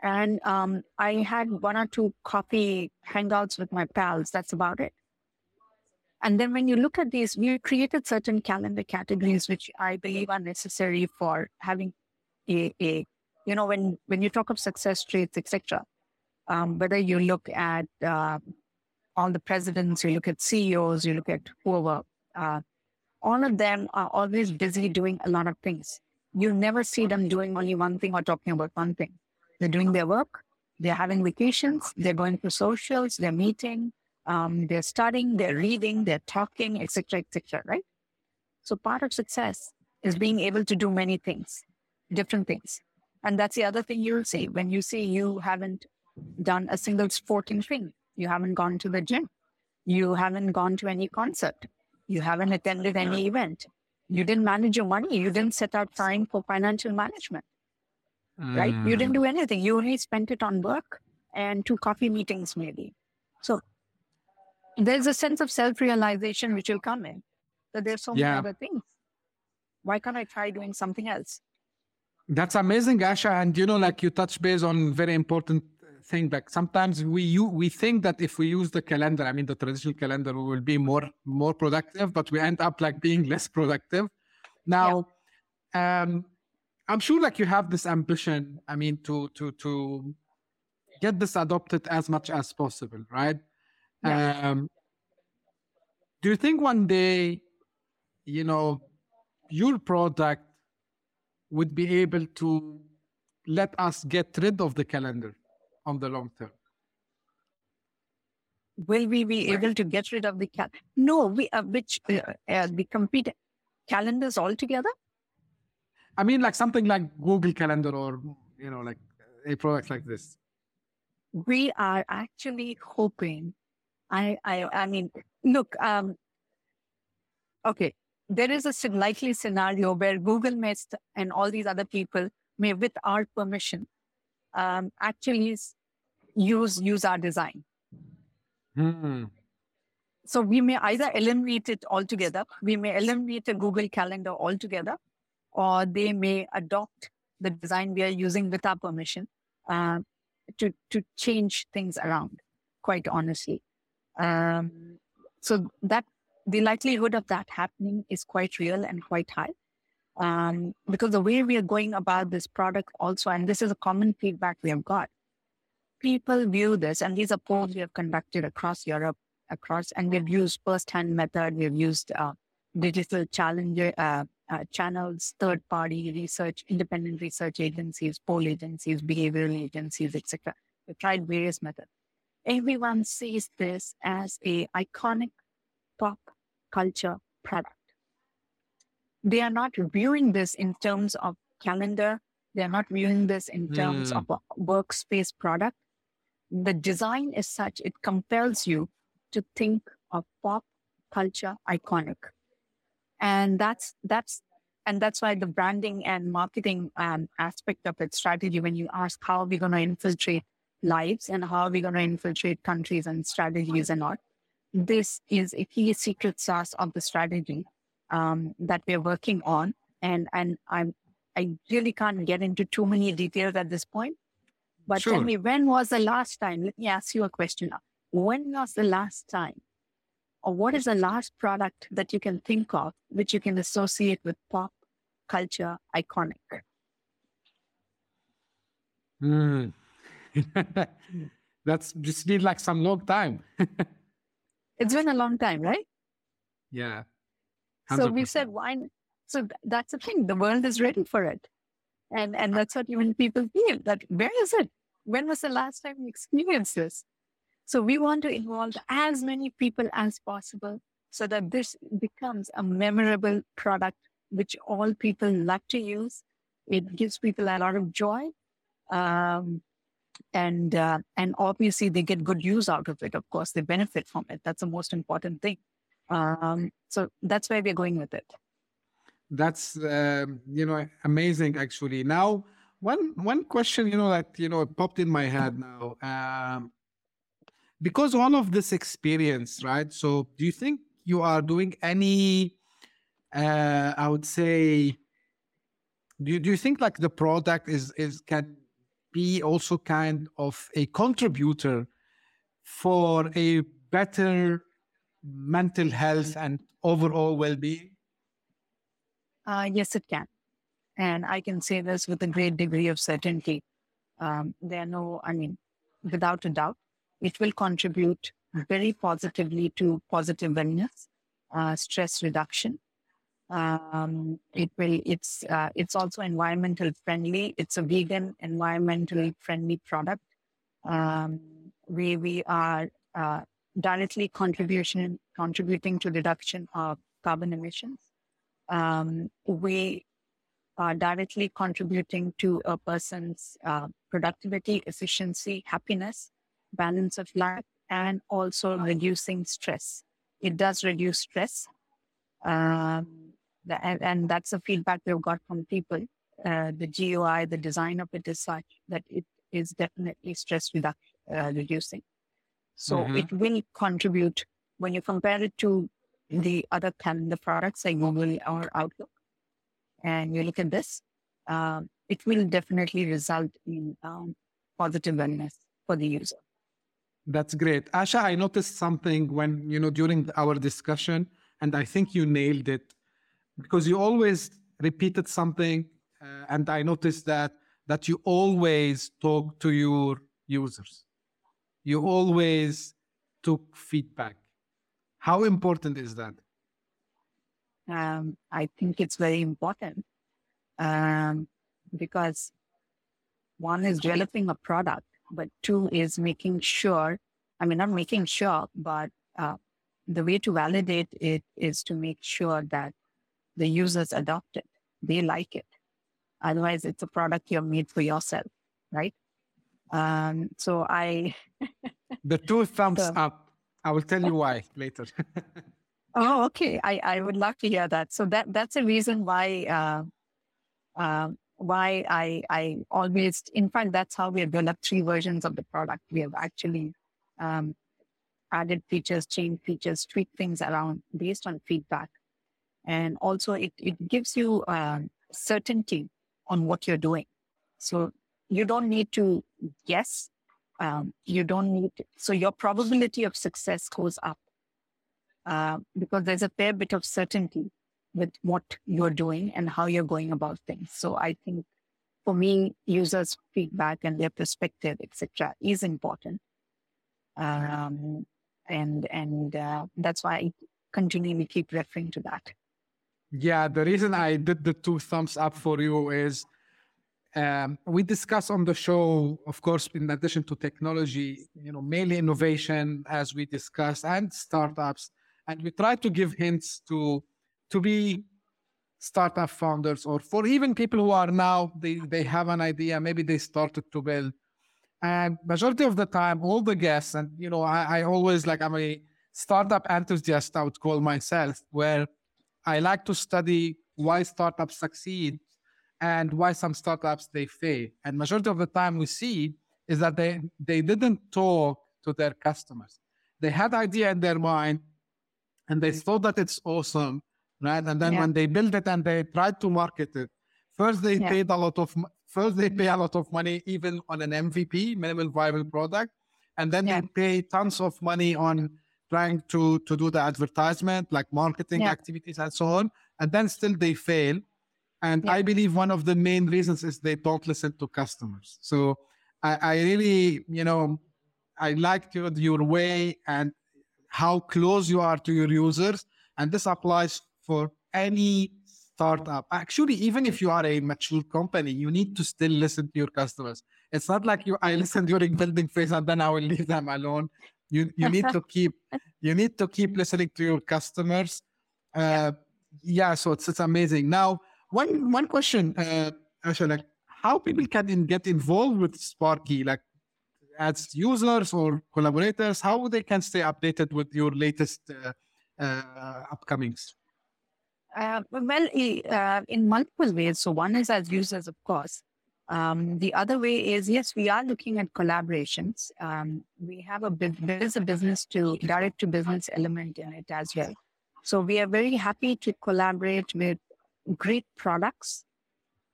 [SPEAKER 3] and um, I had one or two coffee hangouts with my pals. That's about it. And then when you look at these, we created certain calendar categories, which I believe are necessary for having a, a you know, when, when you talk of success traits, etc. Um, whether you look at uh, all the presidents, you look at CEOs, you look at whoever, uh, all of them are always busy doing a lot of things. You never see them doing only one thing or talking about one thing. They're doing their work. They're having vacations. They're going to socials. They're meeting. Um, they're studying. They're reading. They're talking, etc., etc. Right. So part of success is being able to do many things, different things, and that's the other thing you'll see when you see you haven't done a single sporting thing. You haven't gone to the gym. You haven't gone to any concert. You haven't attended any event. You didn't manage your money. You didn't set out time for financial management mm. right? You didn't mm. do anything. You only spent it on work and two coffee meetings, maybe. So there's a sense of self realization which will come in that there's so yeah. many other things. Why can't I try doing something else?
[SPEAKER 2] That's amazing, Asha. And you know, like you touch base on very important thing. Like sometimes we you, we think that if we use the calendar, I mean the traditional calendar, we will be more more productive, but we end up like being [LAUGHS] less productive. Now, yeah. um, I'm sure like you have this ambition. I mean, to to to get this adopted as much as possible, right? Yeah. Um, do you think one day, you know, your product would be able to let us get rid of the calendar on the long term?
[SPEAKER 3] Will we be able to get rid of the calendar? No, we uh, which uh, uh, we compete calendars altogether.
[SPEAKER 2] I mean, like something like Google Calendar or, you know, like a product like this.
[SPEAKER 3] We are actually hoping. I, I, I mean, look, um, okay, there is a likely scenario where Google may st- and all these other people may, with our permission, um, actually use use our design. Hmm. So we may either eliminate it altogether, we may eliminate a Google Calendar altogether, or they may adopt the design we are using with our permission uh, to to change things around. Quite honestly, um, so that the likelihood of that happening is quite real and quite high. Um, because the way we are going about this product also, and this is a common feedback we have got, people view this, and these are polls we have conducted across Europe, across, and we've used first-hand method, we've used uh, digital challenger uh, uh, channels, third party research, independent research agencies, poll agencies, behavioral agencies, etc. We've tried various methods. Everyone sees this as a iconic pop culture product. They are not viewing this in terms of calendar. They are not viewing this in terms mm. of a workspace product. The design is such, it compels you to think of pop culture iconic and that's that's and that's why the branding and marketing um, aspect of its strategy when you ask how are we going to infiltrate lives and how are we going to infiltrate countries and strategies and all this is a key secret sauce of the strategy um, that we're working on and and i'm i really can't get into too many details at this point but sure. tell me when was the last time let me ask you a question now when was the last time or what is the last product that you can think of which you can associate with pop culture iconic?
[SPEAKER 2] Mm. [LAUGHS] That's just been like some long time. [LAUGHS]
[SPEAKER 3] it's been a long time, right?
[SPEAKER 2] Yeah.
[SPEAKER 3] 100%. So we said, why? So that's the thing. The world is ready for it. And, and that's what even people feel that where is it? When was the last time you experienced this? So we want to involve as many people as possible so that this becomes a memorable product which all people love to use. It gives people a lot of joy. Um, and uh, and obviously they get good use out of it. Of course, they benefit from it. That's the most important thing. Um, so that's where we're going with it.
[SPEAKER 2] That's uh, you know amazing. Actually, now one one question you know that you know popped in my head now. Um, because all of this experience, right? So, do you think you are doing any? Uh, I would say. Do you, do you think like the product is is can be also kind of a contributor for a better mental health and overall well-being?
[SPEAKER 3] Uh, yes, it can, and I can say this with a great degree of certainty. Um, there are no, I mean, without a doubt, it will contribute very positively to positive wellness, uh, stress reduction. Um, it will. It's uh, it's also environmental friendly. It's a vegan, environmentally friendly product. Um, we we are uh, directly contribution contributing to reduction of carbon emissions. Um, we are directly contributing to a person's uh, productivity, efficiency, happiness, balance of life and also reducing stress. It does reduce stress. Um, and, and, that's the feedback we've got from people. Uh, the GUI, the design of it is such that it is definitely stress reduction, uh, reducing. So mm-hmm. it will contribute when you compare it to the other calendar products like Google or Outlook, and you look at this, um, it will definitely result in um, positive wellness for the user.
[SPEAKER 2] That's great. Asha, I noticed something when, you know, during our discussion, and I think you nailed it because you always repeated something. Uh, and I noticed that, that you always talk to your users. You always took feedback. How important is that?
[SPEAKER 3] Um, I think it's very important um, because one is developing a product but two is making sure, I mean, not making sure, but uh, the way to validate it is to make sure that the users adopt it, they like it. Otherwise, it's a product you're made for yourself, right? Um, so I. [LAUGHS]
[SPEAKER 2] the two thumbs so, up. I will tell you why [LAUGHS] later. [LAUGHS]
[SPEAKER 3] oh, okay. I, I would love to hear that. So that that's a reason why uh, um, why I, I always, in fact, that's how we have developed three versions of the product. We have actually um, added features, changed features, tweaked things around based on feedback. And also it, it gives you uh, certainty on what you're doing. So you don't need to guess. Um, you don't need, to, so your probability of success goes up uh, because there's a fair bit of certainty with what you're doing and how you're going about things. So I think for me, users' feedback and their perspective, etc., is important. Um, and and uh, that's why I continually keep referring to that.
[SPEAKER 2] Yeah, the reason I did the two thumbs up for you is um, we discuss on the show, of course, in addition to technology, you know, mainly innovation as we discuss and startups, and we try to give hints to to be startup founders or for even people who are now they, they have an idea maybe they started to build. And majority of the time all the guests and you know I, I always like i'm a startup enthusiast i would call myself where i like to study why startups succeed and why some startups they fail and majority of the time we see is that they they didn't talk to their customers they had idea in their mind and they thought that it's awesome right? And then yeah. when they build it and they tried to market it, first they yeah. paid a lot of first they pay a lot of money even on an MVP, minimal viable product, and then yeah. they pay tons of money on trying to to do the advertisement, like marketing activities and so on, and then still they fail. And I believe one of the main reasons is they don't listen to customers. So I, I really, you know, I liked your, your way and how close you are to your users. And this applies for any startup. Actually, even if you are a mature company, you need to still listen to your customers. It's not like you I listen during building phase and then I will leave them alone. You you need to keep you need to keep listening to your customers. Uh, yeah, so it's it's amazing. Now, one one question, uh, actually, like how people can get involved with Sparkeey, like as users or collaborators, how they can stay updated with your latest uh, uh, upcomings?
[SPEAKER 3] Uh, well, uh, in multiple ways. So one is as users, of course. Um, the other way is yes, we are looking at collaborations. Um, we have a there is a business to direct to business element in it as well. So we are very happy to collaborate with great products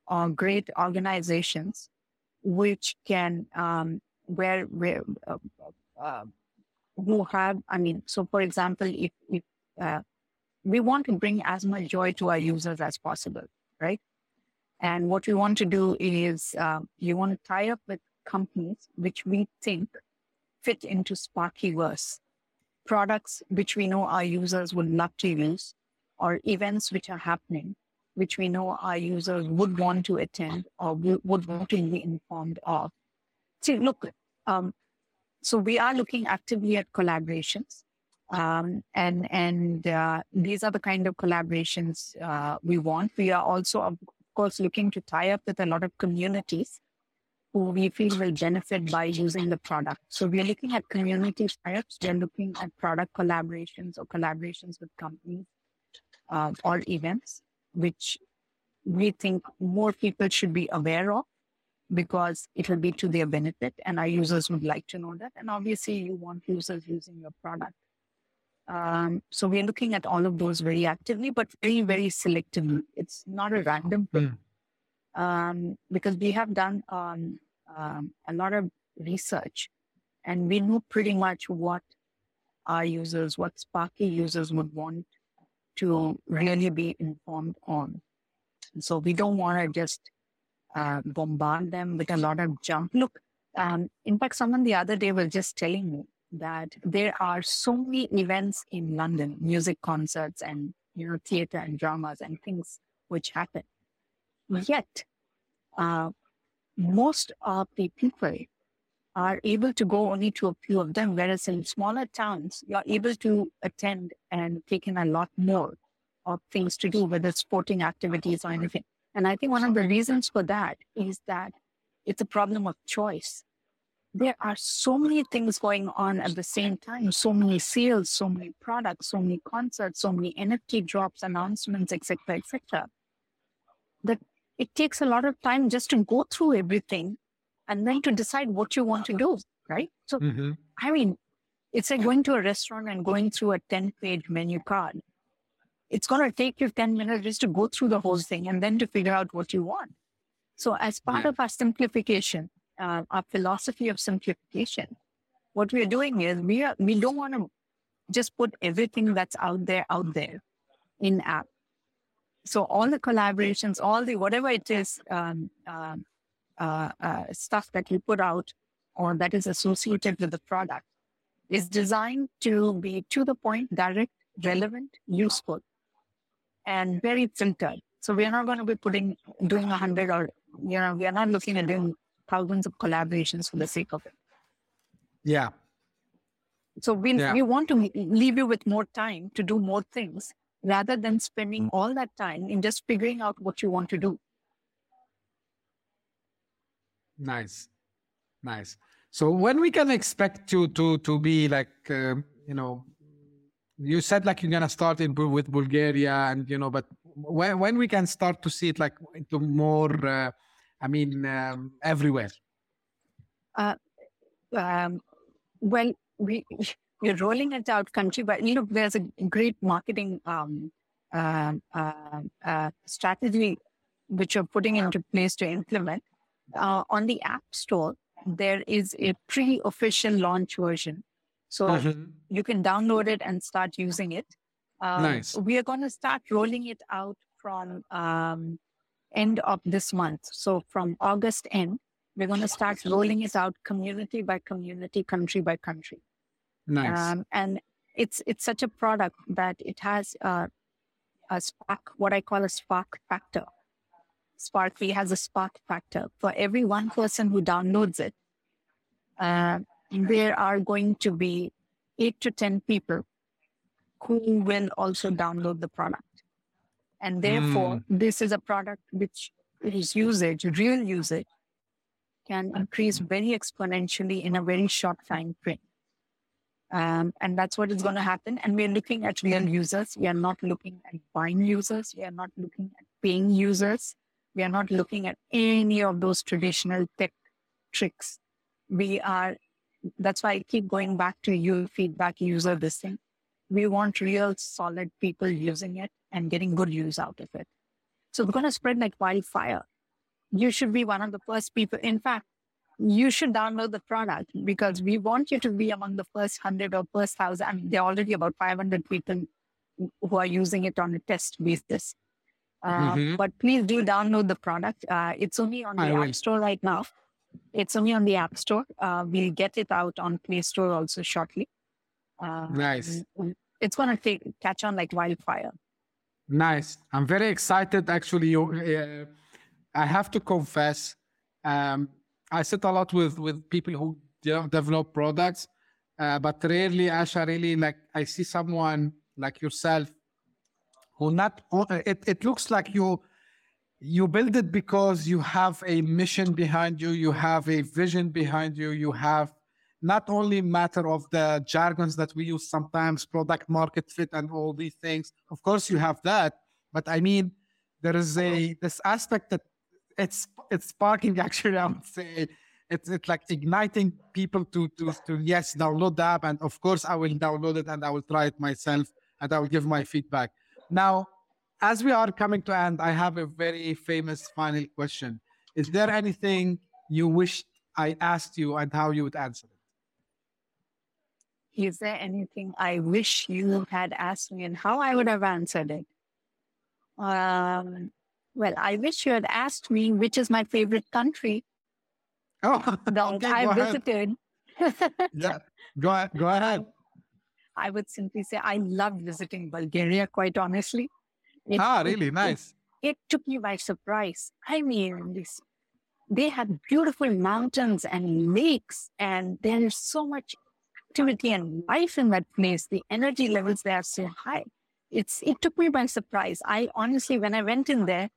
[SPEAKER 3] or great organizations, which can um, where where uh, uh, who have I mean, so for example, if if uh, we want to bring as much joy to our users as possible, right? And what we want to do is uh, you want to tie up with companies which we think fit into Sparkeeyverse, products which we know our users would love to use, or events which are happening, which we know our users would want to attend or would want to be informed of. See, look, um, so we are looking actively at collaborations. Um, and and uh, these are the kind of collaborations uh, we want. We are also, of course, looking to tie up with a lot of communities who we feel will benefit by using the product. So we are looking at community tie-ups. We are looking at product collaborations or collaborations with companies uh, or events, which we think more people should be aware of because it will be to their benefit and our users would like to know that. And obviously you want users using your product. Um, so we're looking at all of those very actively, but very, very selectively. It's not a random thing. Mm. Um, because we have done um, um, a lot of research and we know pretty much what our users, what Sparkeey users would want to really be informed on. So we don't want to just uh, bombard them with a lot of junk. Look, um, in fact, someone the other day was just telling me that there are so many events in London, music concerts and you know theater and dramas and things which happen. Yet, uh, most of the people are able to go only to a few of them, whereas in smaller towns, you're able to attend and take in a lot more of things to do, whether sporting activities or anything. And I think one of the reasons for that is that it's a problem of choice there are so many things going on at the same time so many sales so many products so many concerts so many nft drops announcements etc etc that it takes a lot of time just to go through everything and then to decide what you want to do right so mm-hmm. i mean it's like going to a restaurant and going through a 10 page menu card it's going to take you 10 minutes just to go through the whole thing and then to figure out what you want so as part yeah. of our simplification uh, our philosophy of simplification, what we are doing is we are we don't want to just put everything that's out there out there in app. So all the collaborations, all the whatever it is, um, uh, uh, uh, stuff that we put out or that is associated with the product is designed to be to the point, direct, relevant, useful, and very filtered. So we are not going to be putting doing a hundred or you know we are not looking at doing thousands of collaborations for the sake of it.
[SPEAKER 2] Yeah.
[SPEAKER 3] So we, yeah. we want to leave you with more time to do more things rather than spending mm. all that time in just figuring out what you want to do.
[SPEAKER 2] Nice. Nice. So when we can expect you to to be like uh, you know you said like you're gonna start in with Bulgaria and you know but when when we can start to see it like into more uh, I mean, um, everywhere?
[SPEAKER 3] Uh, um, well, we we're rolling it out country, but you know, there's a great marketing um, uh, uh, uh, strategy which you're putting into place to implement. Uh, on the App Store, there is a pre-official launch version, so mm-hmm. you can download it and start using it.
[SPEAKER 2] Um, nice.
[SPEAKER 3] We are going to start rolling it out from um, end of this month. So from August end, We're going to start rolling it out community by community, country by country.
[SPEAKER 2] Nice. Um,
[SPEAKER 3] and it's it's such a product that it has a, a spark, what I call a spark factor. Sparkeey has a spark factor. For every one person who downloads it, uh, there are going to be eight to 10 people who will also download the product. And therefore, mm. this is a product which whose usage, real usage, can increase very exponentially in a very short time frame. Um, and that's what is going to happen. And we're looking at real users. We are not looking at buying users. We are not looking at paying users. We are not looking at any of those traditional tech tricks. We are, that's why I keep going back to you feedback user this thing. We want real solid people using it and getting good use out of it. So we're going to spread like wildfire. You should be one of the first people. In fact, you should download the product because we want you to be among the first 100 or first 1,000. I mean, there are already about 500 people who are using it on a test basis. Uh, mm-hmm. But please do download the product. Uh, it's only on the I App will. Store right now. It's only on the App Store. Uh, we'll get it out on Play Store also shortly.
[SPEAKER 2] Uh, nice.
[SPEAKER 3] It's going to take catch on like wildfire.
[SPEAKER 2] Nice. I'm very excited. Actually, uh, I have to confess, um, I sit a lot with with people who develop products, uh, but rarely, Asha, really like I see someone like yourself not. Uh, it it looks like you you build it because you have a mission behind you, you have a vision behind you, you have not only matter of the jargons that we use sometimes, product market fit and all these things. Of course, you have that, but I mean, there is a this aspect that it's it's sparking [LAUGHS] actually. I would say it's it's like igniting people to to to yes download the app, and of course I will download it and I will try it myself and I will give my feedback. Now, as we are coming to end, I have a very famous final question. Is there anything you wish I asked you and how you would answer it?
[SPEAKER 3] Is there anything I wish you had asked me and how I would have answered it? Um, well, I wish you had asked me which is my favorite country.
[SPEAKER 2] Oh, [LAUGHS] okay,
[SPEAKER 3] I visited. [LAUGHS]
[SPEAKER 2] yeah, go. Go ahead.
[SPEAKER 3] I would simply say I loved visiting Bulgaria, quite honestly.
[SPEAKER 2] It, ah, really?
[SPEAKER 3] It,
[SPEAKER 2] nice.
[SPEAKER 3] It, it, took me by surprise. I mean, this, they had beautiful mountains and lakes, and there is so much activity and life in that place. The energy levels there are so high. It's it took me by surprise. I honestly, when I went in there,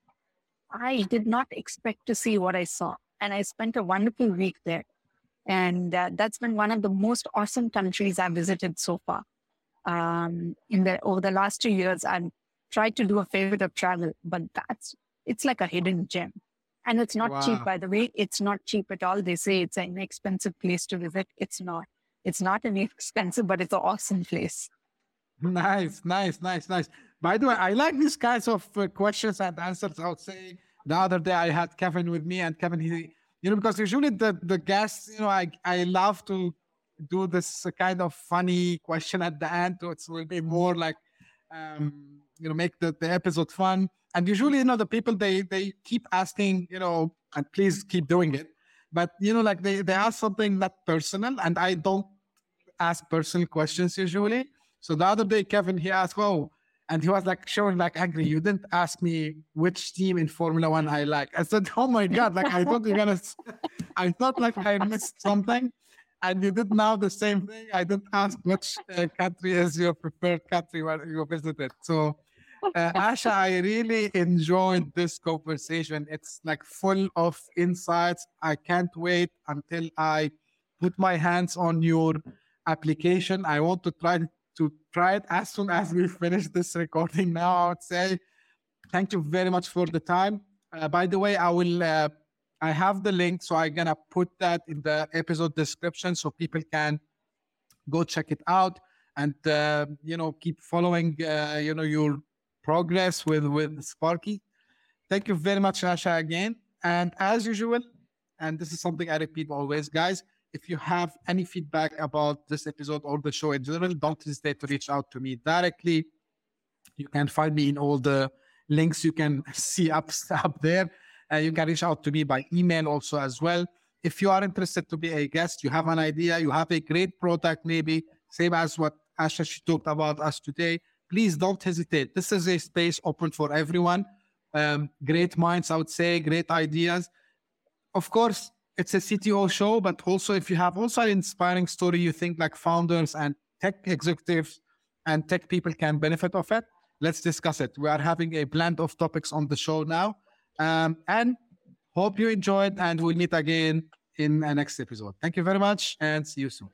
[SPEAKER 3] I did not expect to see what I saw, and I spent a wonderful week there. And uh, that's been one of the most awesome countries I've visited so far. Um, in the over the last two years, I've tried to do a fair bit of travel, but that's it's like a hidden gem. And it's not wow. cheap, by the way. It's not cheap at all. They say it's an expensive place to visit. It's not. It's not [LAUGHS] inexpensive, but it's an awesome place.
[SPEAKER 2] Nice, nice, nice, nice. By the way, I like these kinds of uh, questions and answers. I would say the other day I had Kevin with me, and Kevin, he, you know, because usually the the guests, you know, I I love to do this kind of funny question at the end, so it will be more like, um, you know, make the, the episode fun. And usually, you know, the people they they keep asking, you know, and please keep doing it. But you know, like they they ask something not personal, and I don't ask personal questions usually. So the other day, Kevin, he asked, oh, and he was like showing like angry. You didn't ask me which team in Formula One I like. I said, oh my God, like I thought you're gonna, I thought like I missed something. And you did now the same thing. I didn't ask which uh, country is your preferred country where you visited. So, uh, Asha, I really enjoyed this conversation. It's like full of insights. I can't wait until I put my hands on your application. I want to try to try it as soon as we finish this recording now. I would say thank you very much for the time. Uh, by the way, I will. Uh, I have the link, so I'm gonna put that in the episode description so people can go check it out and uh, you know keep following uh, you know your progress with with Sparkeey. Thank you very much, Asha, again. And as usual, and this is something I repeat always, guys if you have any feedback about this episode or the show in general, don't hesitate to reach out to me directly. You can find me in all the links you can [LAUGHS] see up, up there. Uh, you can reach out to me by email also as well. if you are interested to be a guest, you have an idea, you have a great product, maybe same as what Asha she talked about us today, please don't hesitate. This is a space open for everyone. Um, great minds, I would say, great ideas. Of course, it's a CTO show, but also if you have also an inspiring story, you think like founders and tech executives and tech people can benefit of it, let's discuss it. We are having a blend of topics on the show now. Um, and hope you enjoyed, and we'll meet again in the next episode. Thank you very much, and see you soon.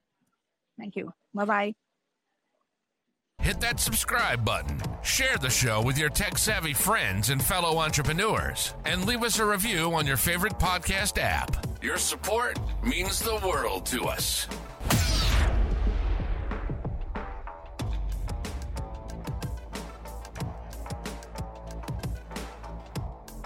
[SPEAKER 3] Thank you. Bye bye.
[SPEAKER 1] Hit that subscribe button, share the show with your tech savvy friends and fellow entrepreneurs, and leave us a review on your favorite podcast app. Your support means the world to us.